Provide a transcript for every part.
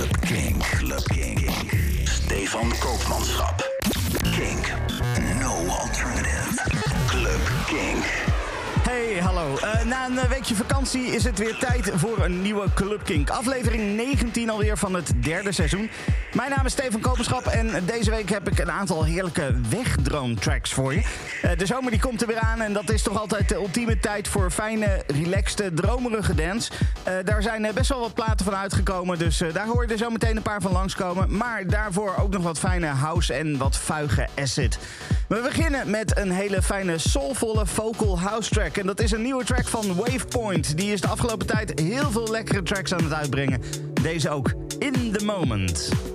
Club King. Club King. Stefan Koopmanschap. Kink. No alternative. Club King. Hey, hallo. Uh, na een weekje vakantie is het weer tijd voor een nieuwe Club Kink. Aflevering 19 alweer van het derde seizoen. Mijn naam is Steven Kopenschap en deze week heb ik een aantal heerlijke wegdroomtracks voor je. Uh, de zomer die komt er weer aan en dat is toch altijd de ultieme tijd voor fijne, relaxte, dromerige dance. Uh, daar zijn best wel wat platen van uitgekomen, dus daar hoor je er zo meteen een paar van langskomen. Maar daarvoor ook nog wat fijne house en wat vuige acid. We beginnen met een hele fijne soulvolle vocal house track. En dat is een nieuwe track van Wavepoint. Die is de afgelopen tijd heel veel lekkere tracks aan het uitbrengen. Deze ook, In The Moment.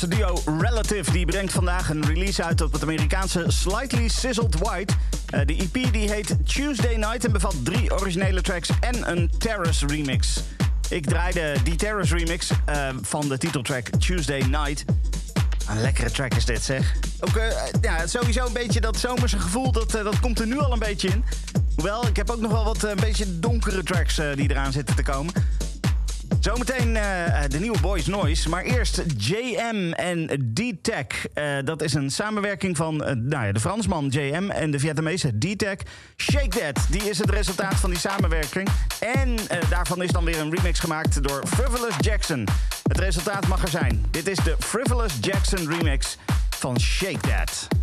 Nederlandse duo Relative die brengt vandaag een release uit op het Amerikaanse Slightly Sizzled White. Uh, de EP die heet Tuesday Night en bevat drie originele tracks en een Terrace remix. Ik draaide die Terrace remix uh, van de titeltrack Tuesday Night. Een lekkere track is dit, zeg. Ook uh, ja, sowieso een beetje dat zomerse gevoel, dat, dat komt er nu al een beetje in. Hoewel, ik heb ook nog wel wat een beetje donkere tracks die eraan zitten te komen. Zometeen uh, de nieuwe Boys Noise. Maar eerst JM en D-Tech. Uh, dat is een samenwerking van uh, nou ja, de Fransman JM en de Vietnamese D-Tech. Shake That, die is het resultaat van die samenwerking. En daarvan is dan weer een remix gemaakt door Frivolous Jackson. Het resultaat mag er zijn. Dit is de Frivolous Jackson remix van Shake That.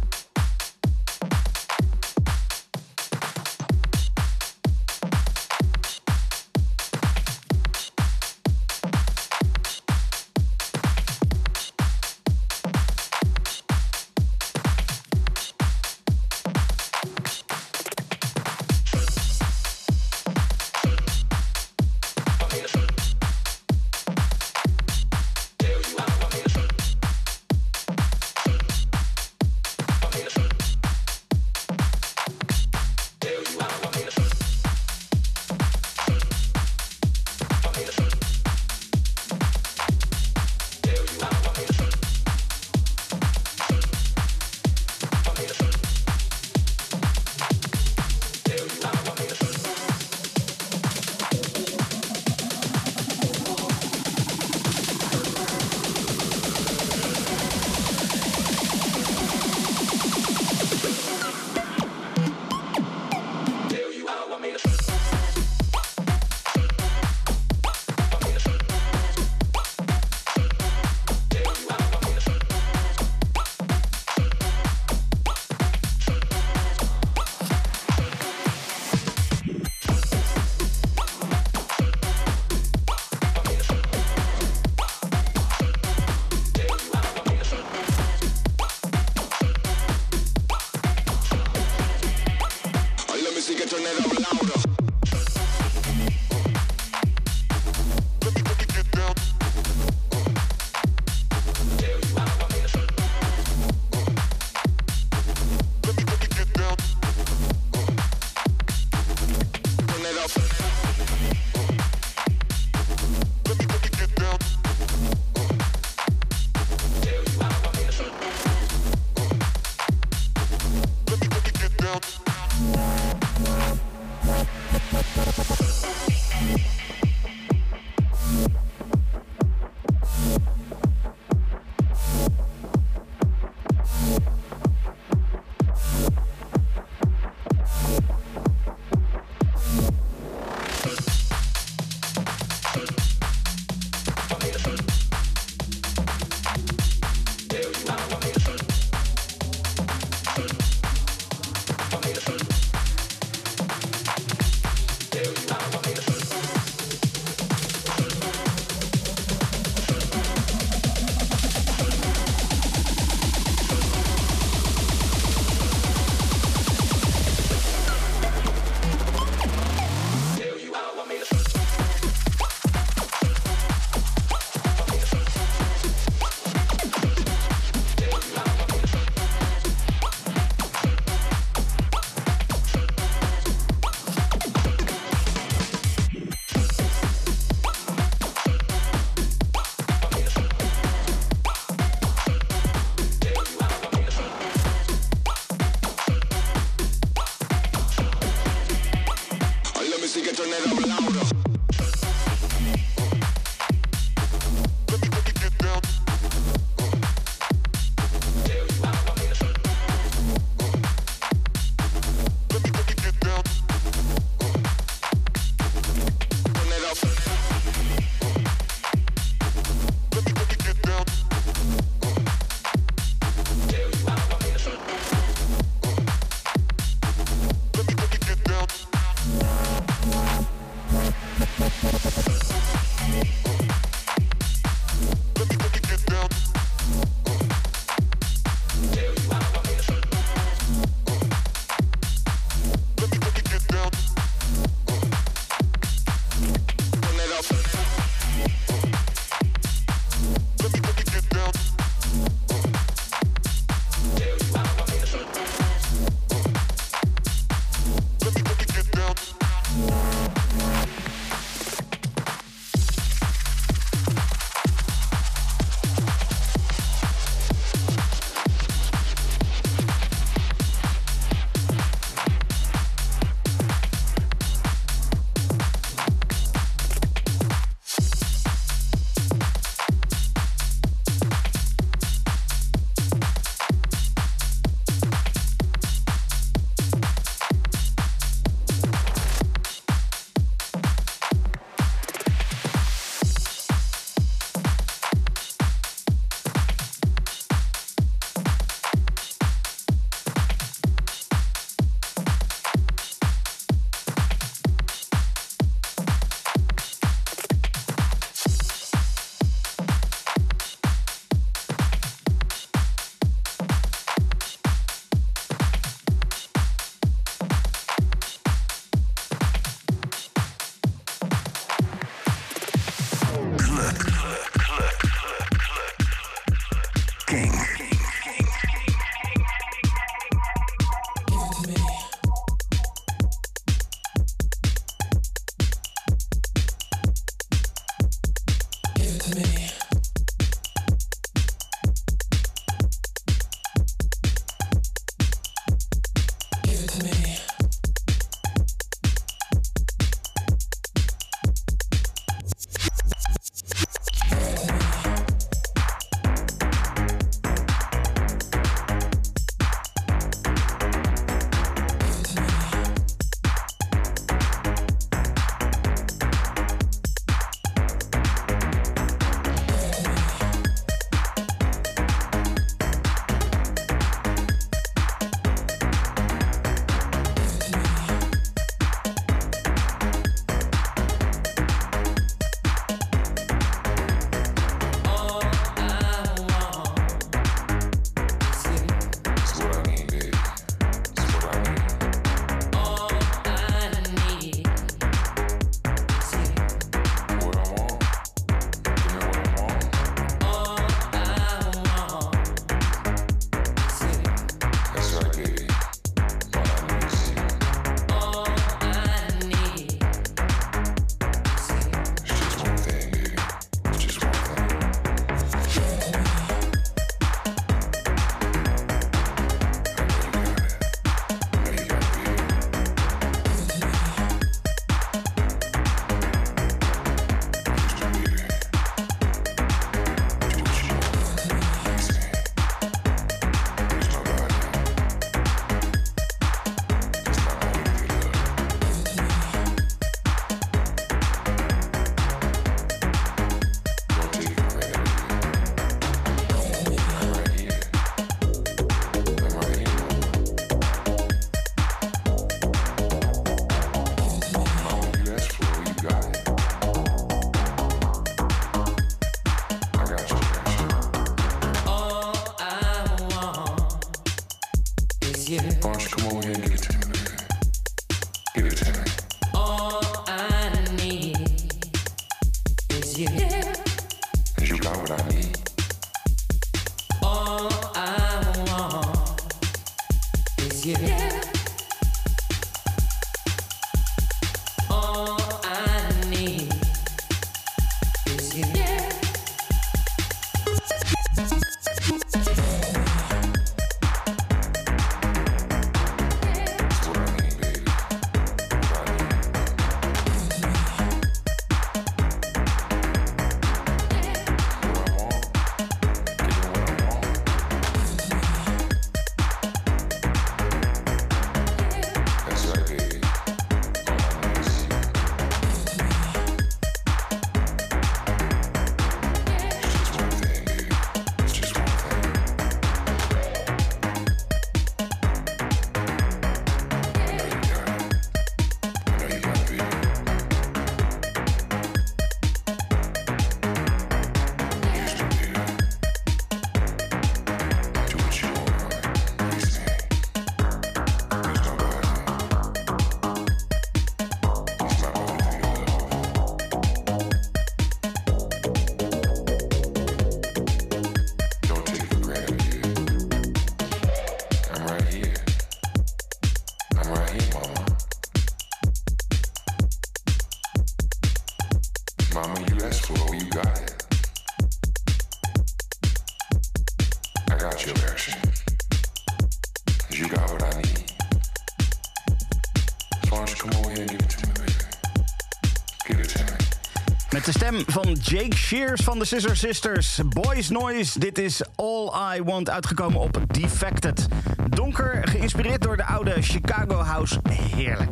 Jake Shears van de Scissor Sisters. Boys Noise, dit is All I Want, uitgekomen op Defected. Donker, geïnspireerd door de oude Chicago House. Heerlijk.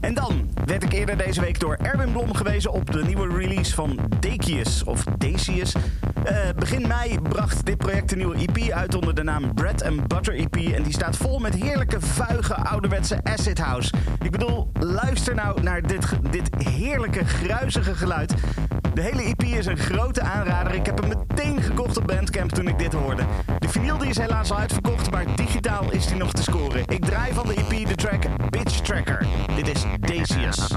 En dan werd ik eerder deze week door Erwin Blom gewezen op de nieuwe release van Decius of Decius. Uh, begin mei bracht dit project een nieuwe EP uit onder de naam Bread and Butter EP. En die staat vol met heerlijke, vuige, ouderwetse acid house. Ik bedoel, luister nou naar dit, dit heerlijke, gruizige geluid. De hele EP is een grote aanrader. Ik heb hem meteen gekocht op Bandcamp toen ik dit hoorde. De vinyl die is helaas al uitverkocht, maar digitaal is die nog te scoren. Ik draai van de EP de track Bitch Tracker. Dit is Decius.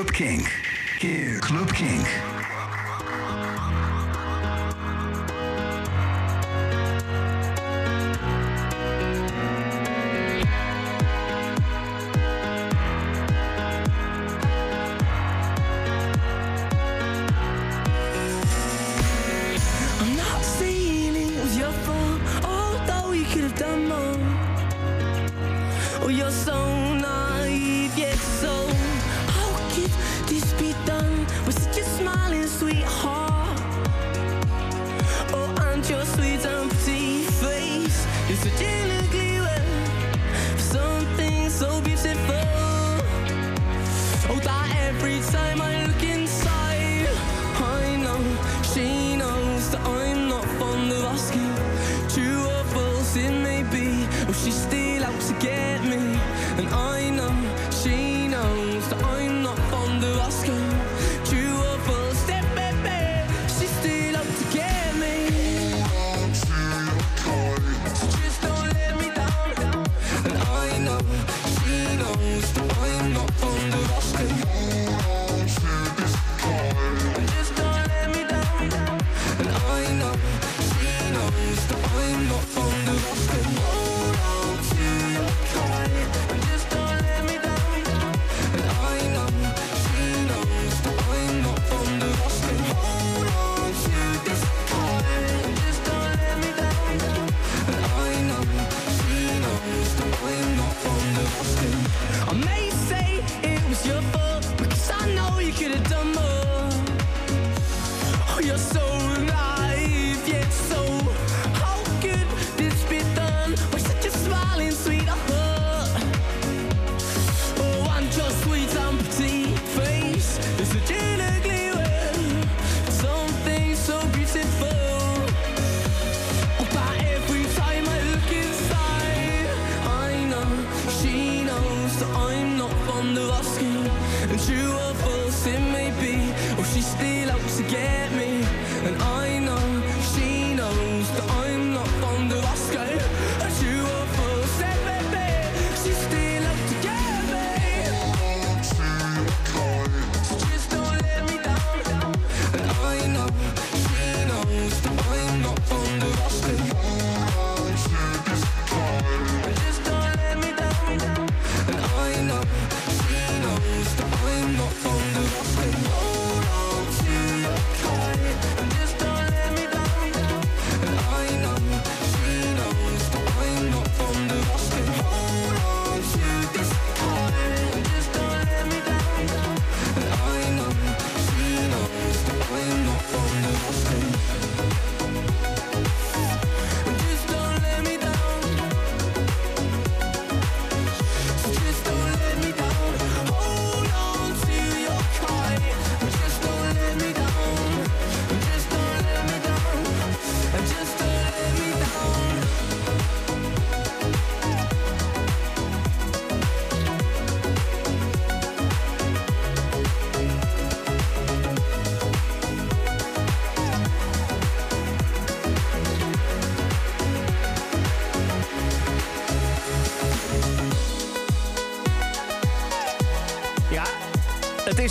Club Kink. Club and true or false it may be, or oh, she's still out to get me, and I.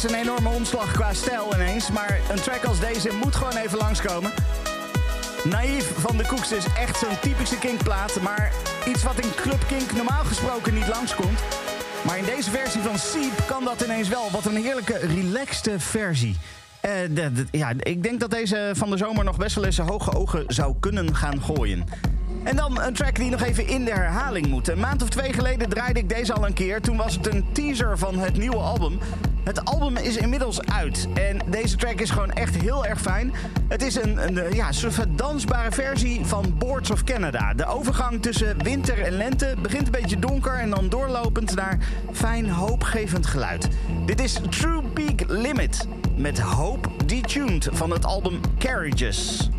is een enorme omslag qua stijl ineens. Maar een track als deze moet gewoon even langskomen. Naïef van de Koeks is echt zo'n typische Kink-plaat. Maar iets wat in Club Kink normaal gesproken niet langskomt. Maar in deze versie van Siep kan dat ineens wel. Wat een heerlijke, relaxte versie. Uh, ja, ik denk dat deze van de zomer nog best wel eens hoge ogen zou kunnen gaan gooien. En dan een track die nog even in de herhaling moet. Een maand of twee geleden draaide ik deze al een keer. Toen was het een teaser van het nieuwe album. Het album is inmiddels uit en deze track is gewoon echt heel erg fijn. Het is een, een ja, soort dansbare versie van Boards of Canada. De overgang tussen winter en lente begint een beetje donker en dan doorlopend naar fijn hoopgevend geluid. Dit is True Peak Limit met Hope Detuned van het album Carriages.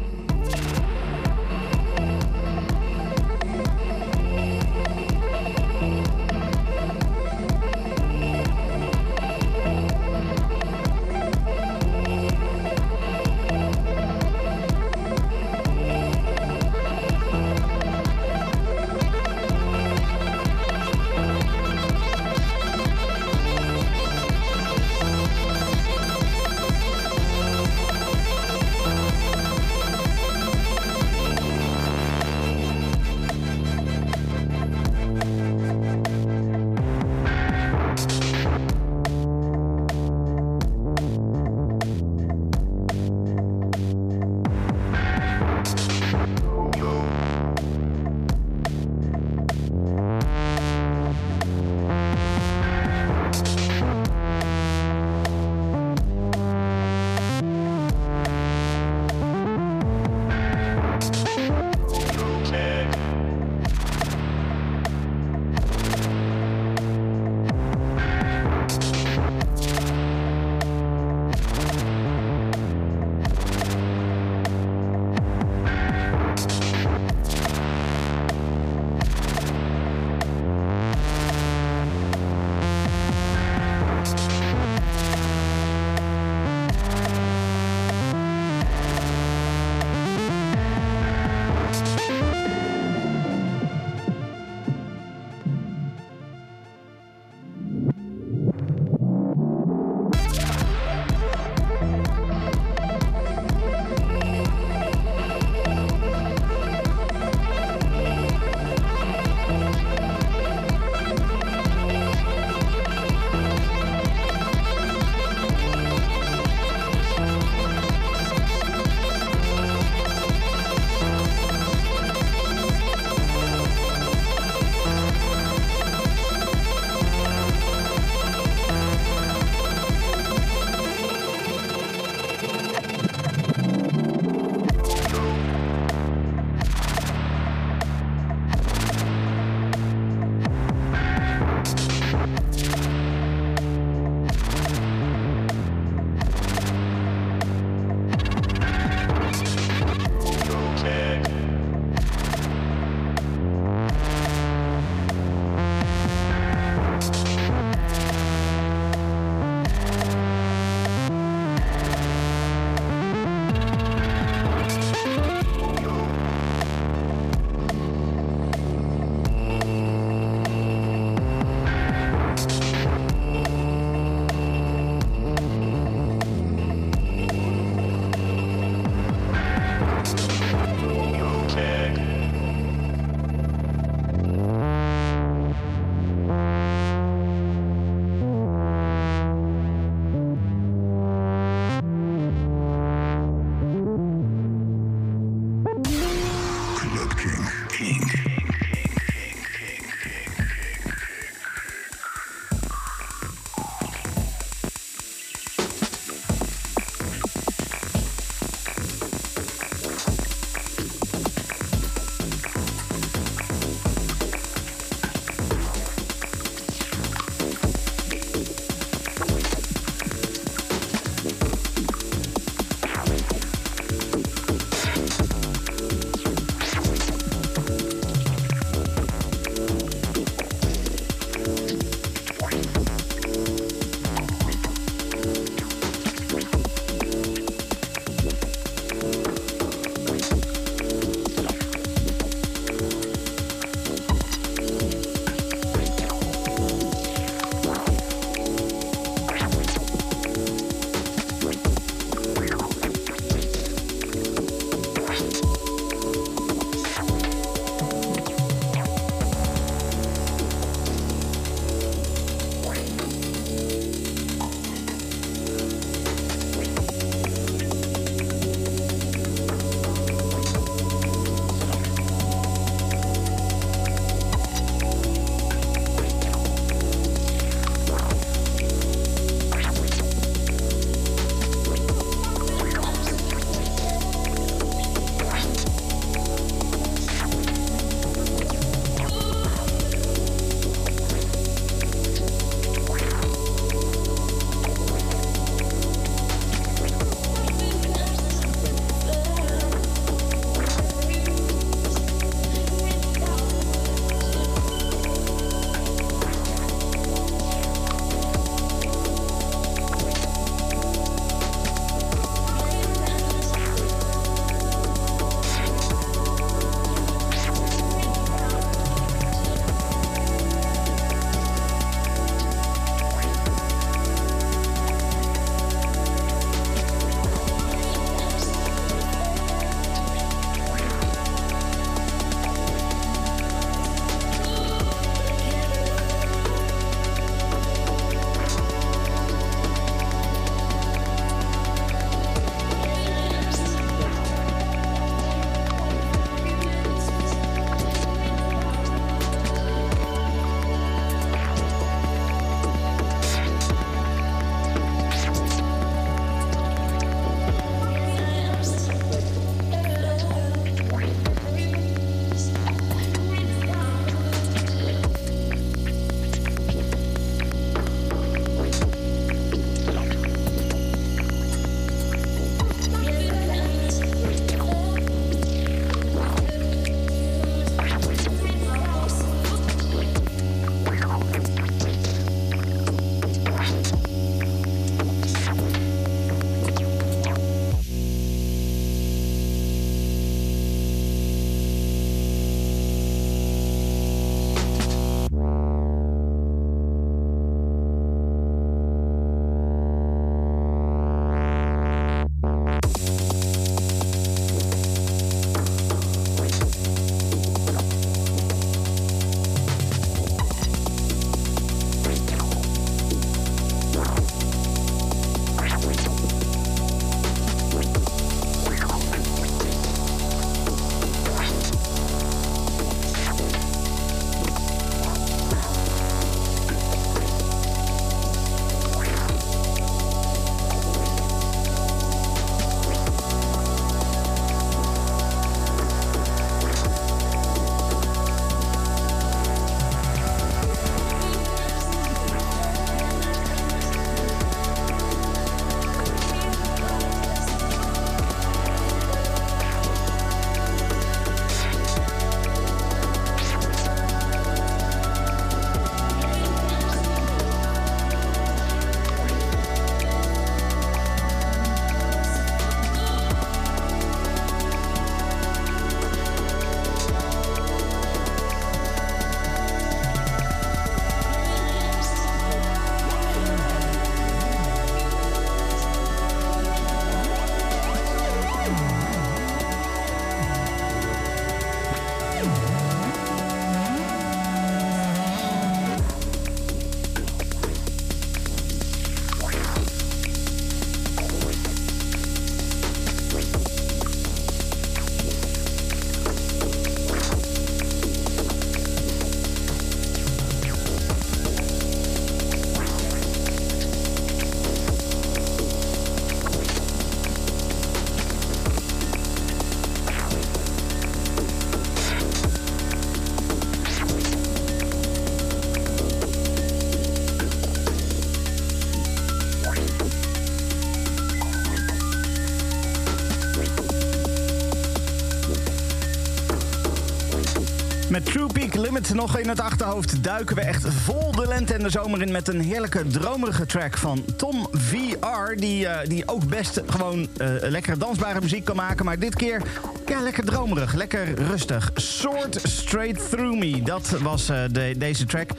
Limit nog in het achterhoofd duiken we echt vol de lente en de zomer in met een heerlijke dromerige track van Tom VR. Die, uh, die ook best gewoon uh, lekkere dansbare muziek kan maken. Maar dit keer ja, lekker dromerig, lekker rustig. Sword Straight Through Me, dat was uh, de, deze track.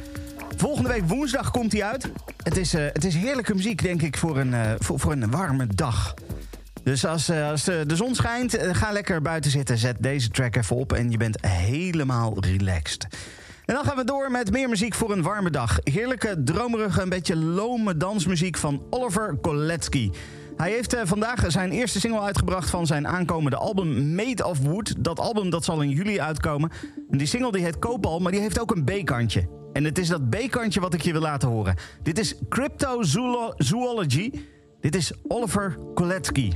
Volgende week woensdag komt hij uit. Het is, het is heerlijke muziek, denk ik, voor een, voor, voor een warme dag. Dus als, eh, als de zon schijnt, eh, ga lekker buiten zitten. Zet deze track even op en je bent helemaal relaxed. En dan gaan we door met meer muziek voor een warme dag. Heerlijke, dromerige, een beetje lome dansmuziek van Oliver Koletsky. Hij heeft vandaag zijn eerste single uitgebracht van zijn aankomende album Made of Wood. Dat album dat zal in juli uitkomen. En die single die heet Koopal, maar die heeft ook een B-kantje. En het is dat B-kantje wat ik je wil laten horen. Dit is Cryptozoology. Dit is Oliver Koletsky.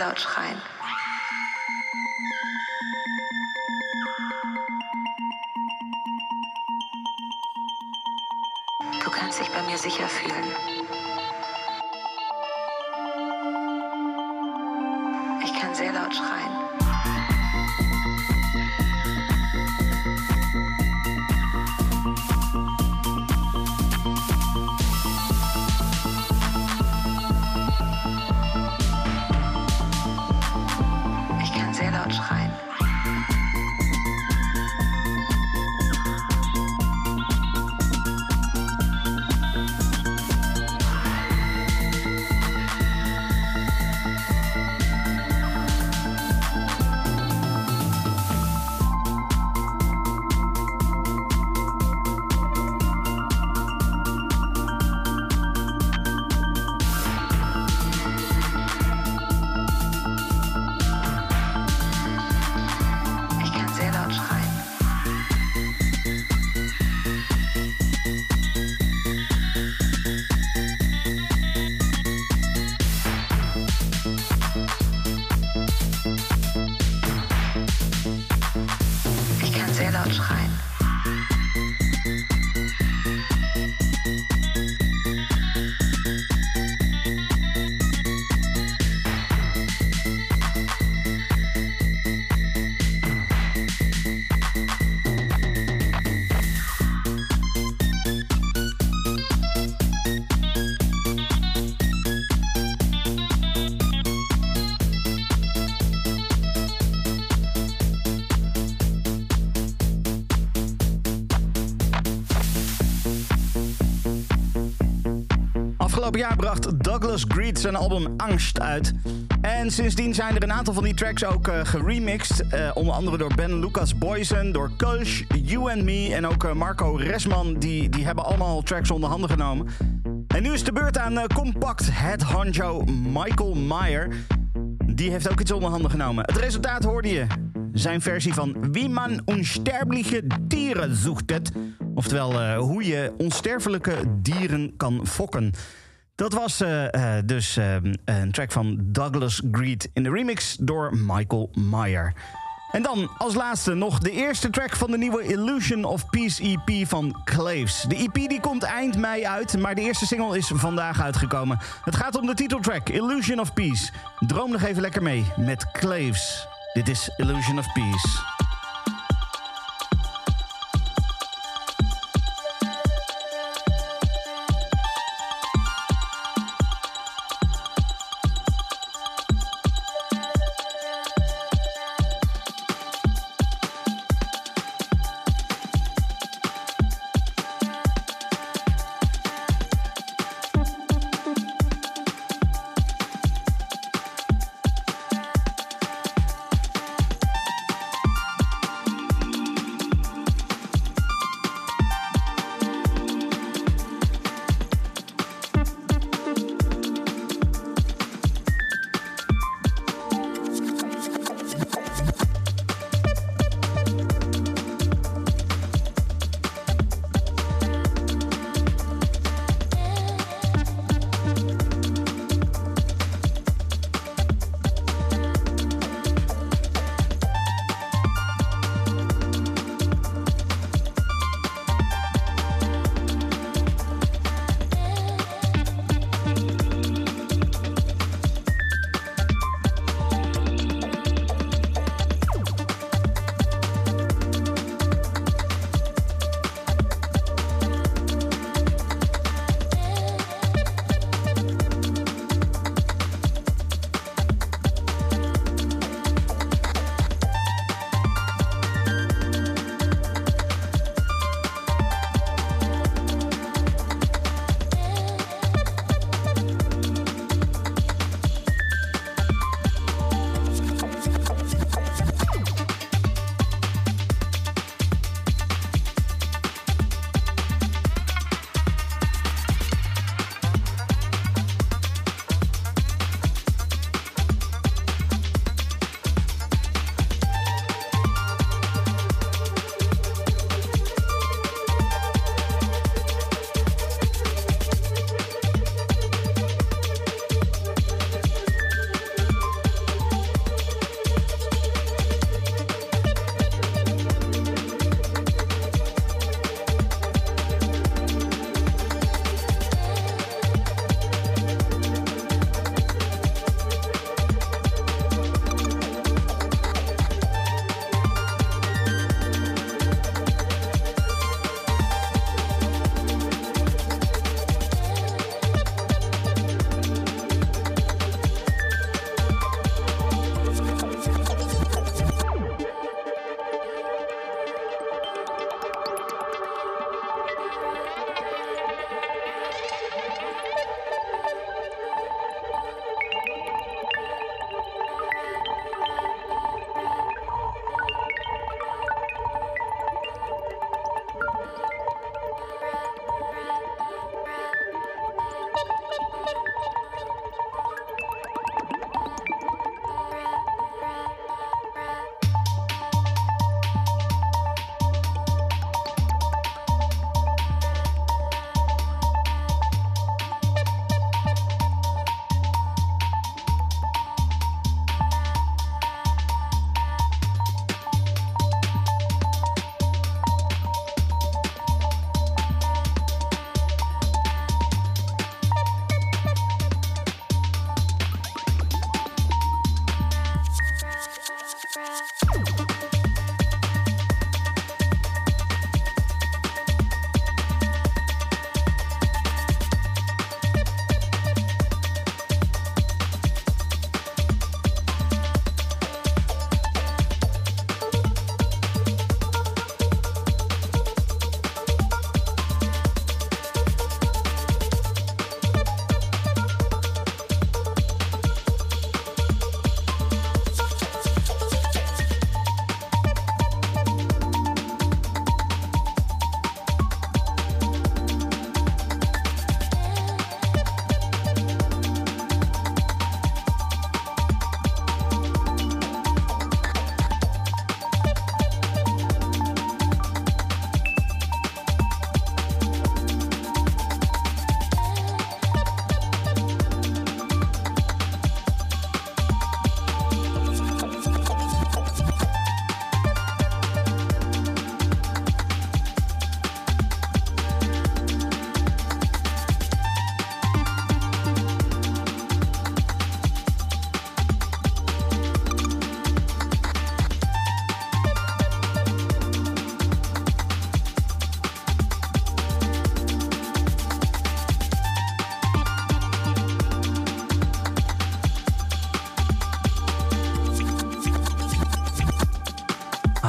large jaar bracht Douglas Greed zijn album Angst uit. En sindsdien zijn er een aantal van die tracks ook eh, geremixed. eh, onder andere door Ben Lucas Boysen, door Kush, You and Me en ook eh, Marco Resman. Die, die hebben allemaal tracks onder handen genomen. En nu is de beurt aan compact head honcho Michael Meyer. Die heeft ook iets onder handen genomen. Het resultaat hoorde je. Zijn versie van Wie man onsterbliche dieren zoekt het. Oftewel, hoe je onsterfelijke dieren kan fokken. Dat was eh, eh, dus eh, een track van Douglas Greed in de remix door Michael Meyer. En dan als laatste nog de eerste track van de nieuwe Illusion of Peace EP van Claves. De EP die komt eind mei uit, maar de eerste single is vandaag uitgekomen. Het gaat om de titeltrack Illusion of Peace. Droom nog even lekker mee met Claves. Dit is Illusion of Peace.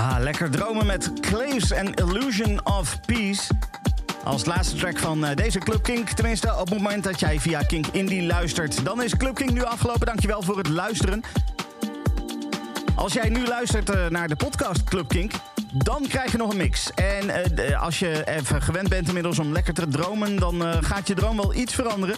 Ah, lekker dromen met Claves en Illusion of Peace. Als laatste track van eh, deze Club Kink. Tenminste, op het moment dat jij via Kink Indie luistert. Dan is Club Kink nu afgelopen. Dankjewel voor het luisteren. Als jij nu luistert eh, naar de podcast Club Kink... dan krijg je nog een mix. En uh, als je even gewend bent inmiddels om lekker te dromen... dan gaat je droom wel iets veranderen.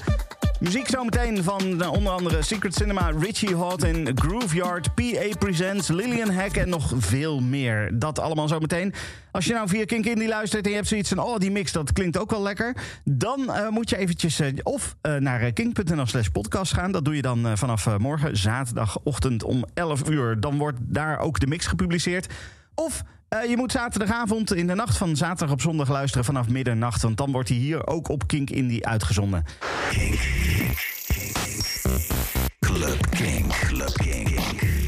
Muziek zometeen van uh, onder andere Secret Cinema, Richie Hot en Grooveyard, PA Presents, Lillian Hack en nog veel meer. Dat allemaal zometeen. Als je nou via Kink Indie luistert en je hebt zoiets van... oh, die mix, dat klinkt ook wel lekker... dan uh, moet je eventjes uh, of naar kink.nl slash podcast gaan. Dat doe je dan vanaf morgen, zaterdagochtend om 11 uur. Dan wordt daar ook de mix gepubliceerd. Of uh, je moet zaterdagavond in de nacht van zaterdag op zondag luisteren vanaf middernacht. Want dan wordt hij hier ook op Kink Indie uitgezonden. Kink. Club Kink. Club Kink.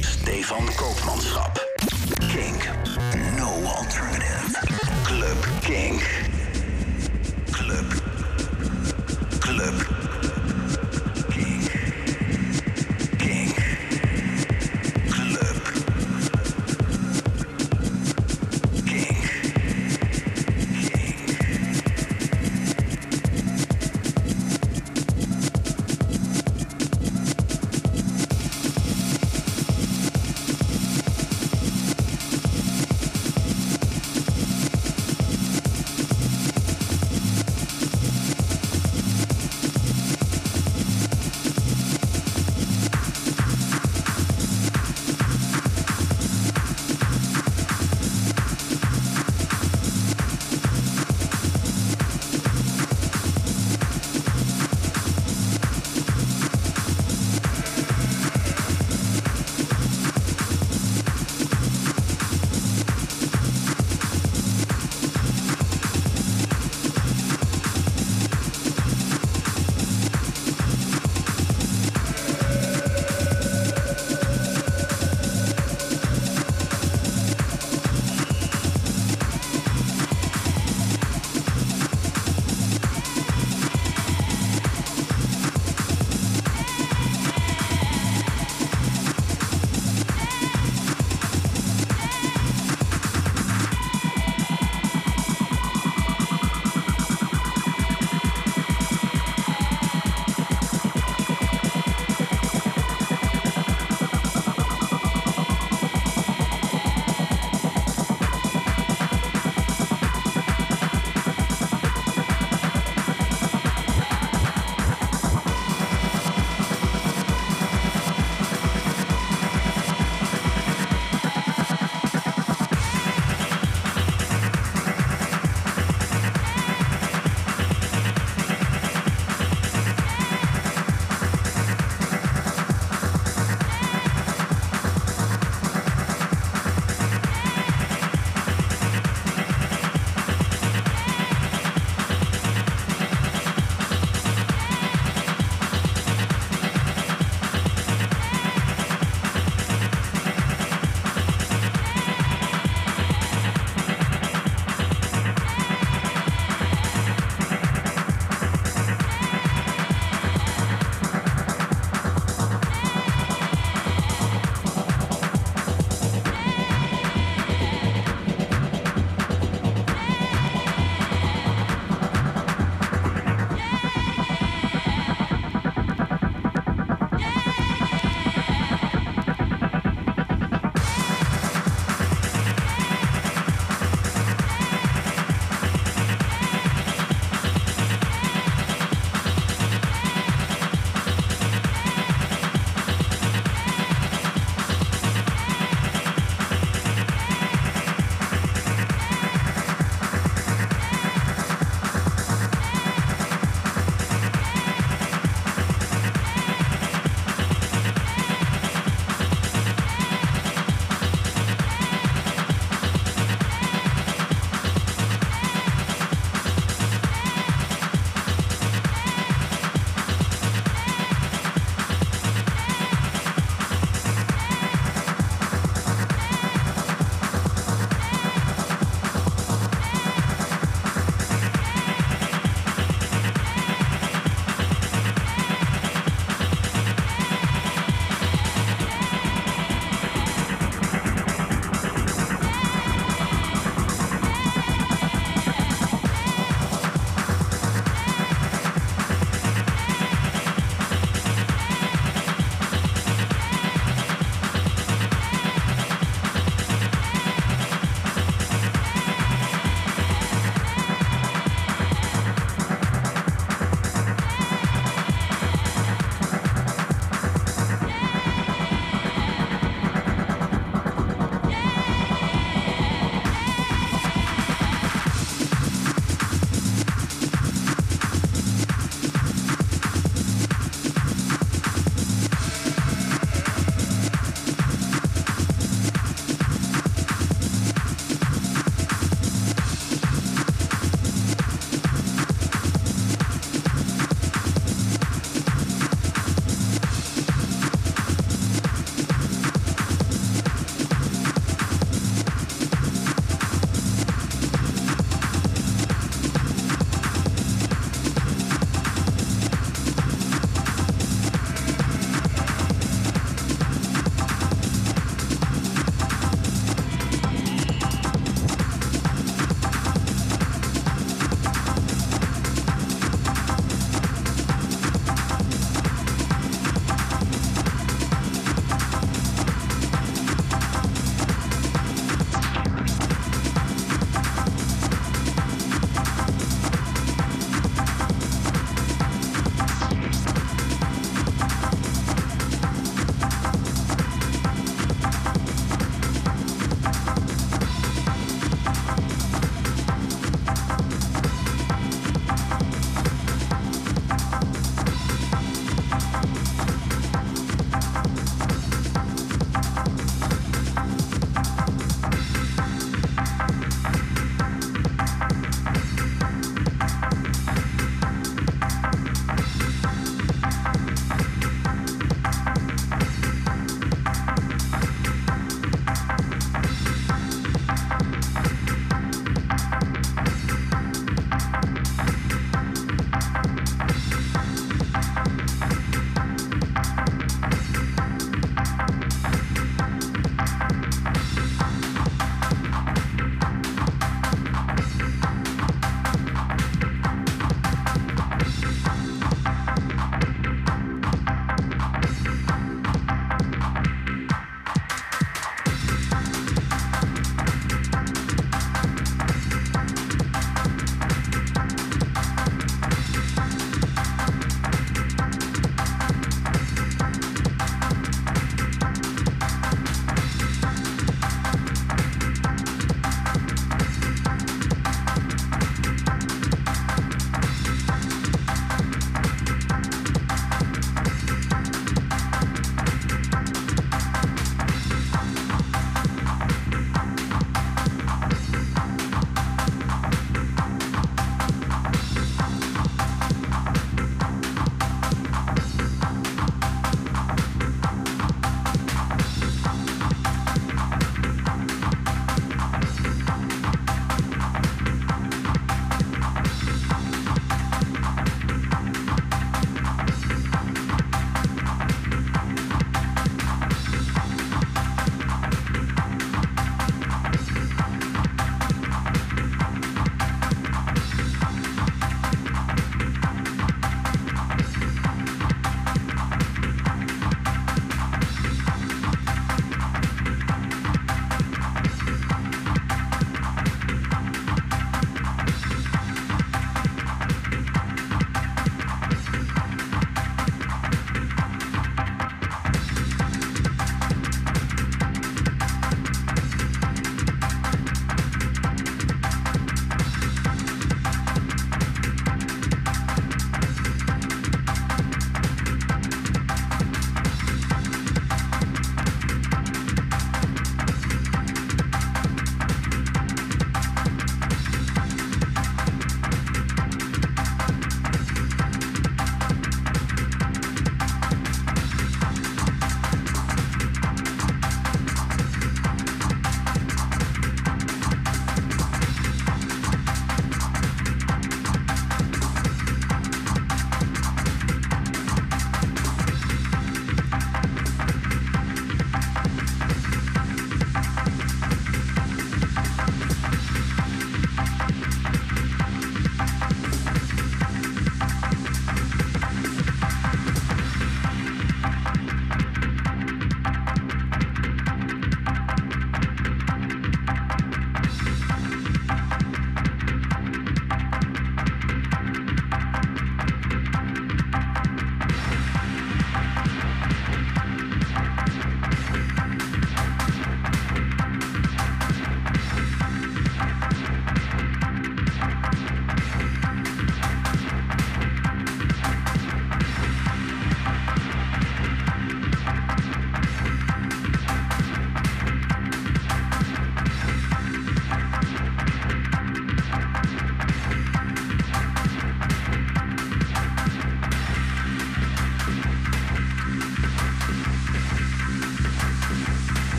Stefan Koopmanschap. Kink. No alternative. Club Kink. Club. Club.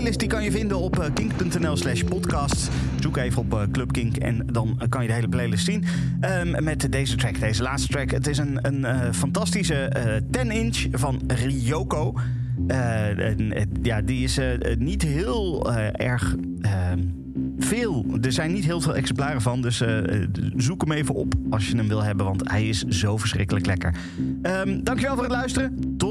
Playlist die kan je vinden op eh, kink.nl slash podcast. Zoek even op uh, Club Kink en dan kan je de hele playlist zien. Um, met deze track, deze laatste track. Het is een, een fantastische 10-inch van Ryoko. ja, die is niet heel erg ehm, veel. Er zijn niet heel veel exemplaren van, dus zoek hem even op als je hem wil hebben, want hij is zo verschrikkelijk lekker. Um, dankjewel voor het luisteren.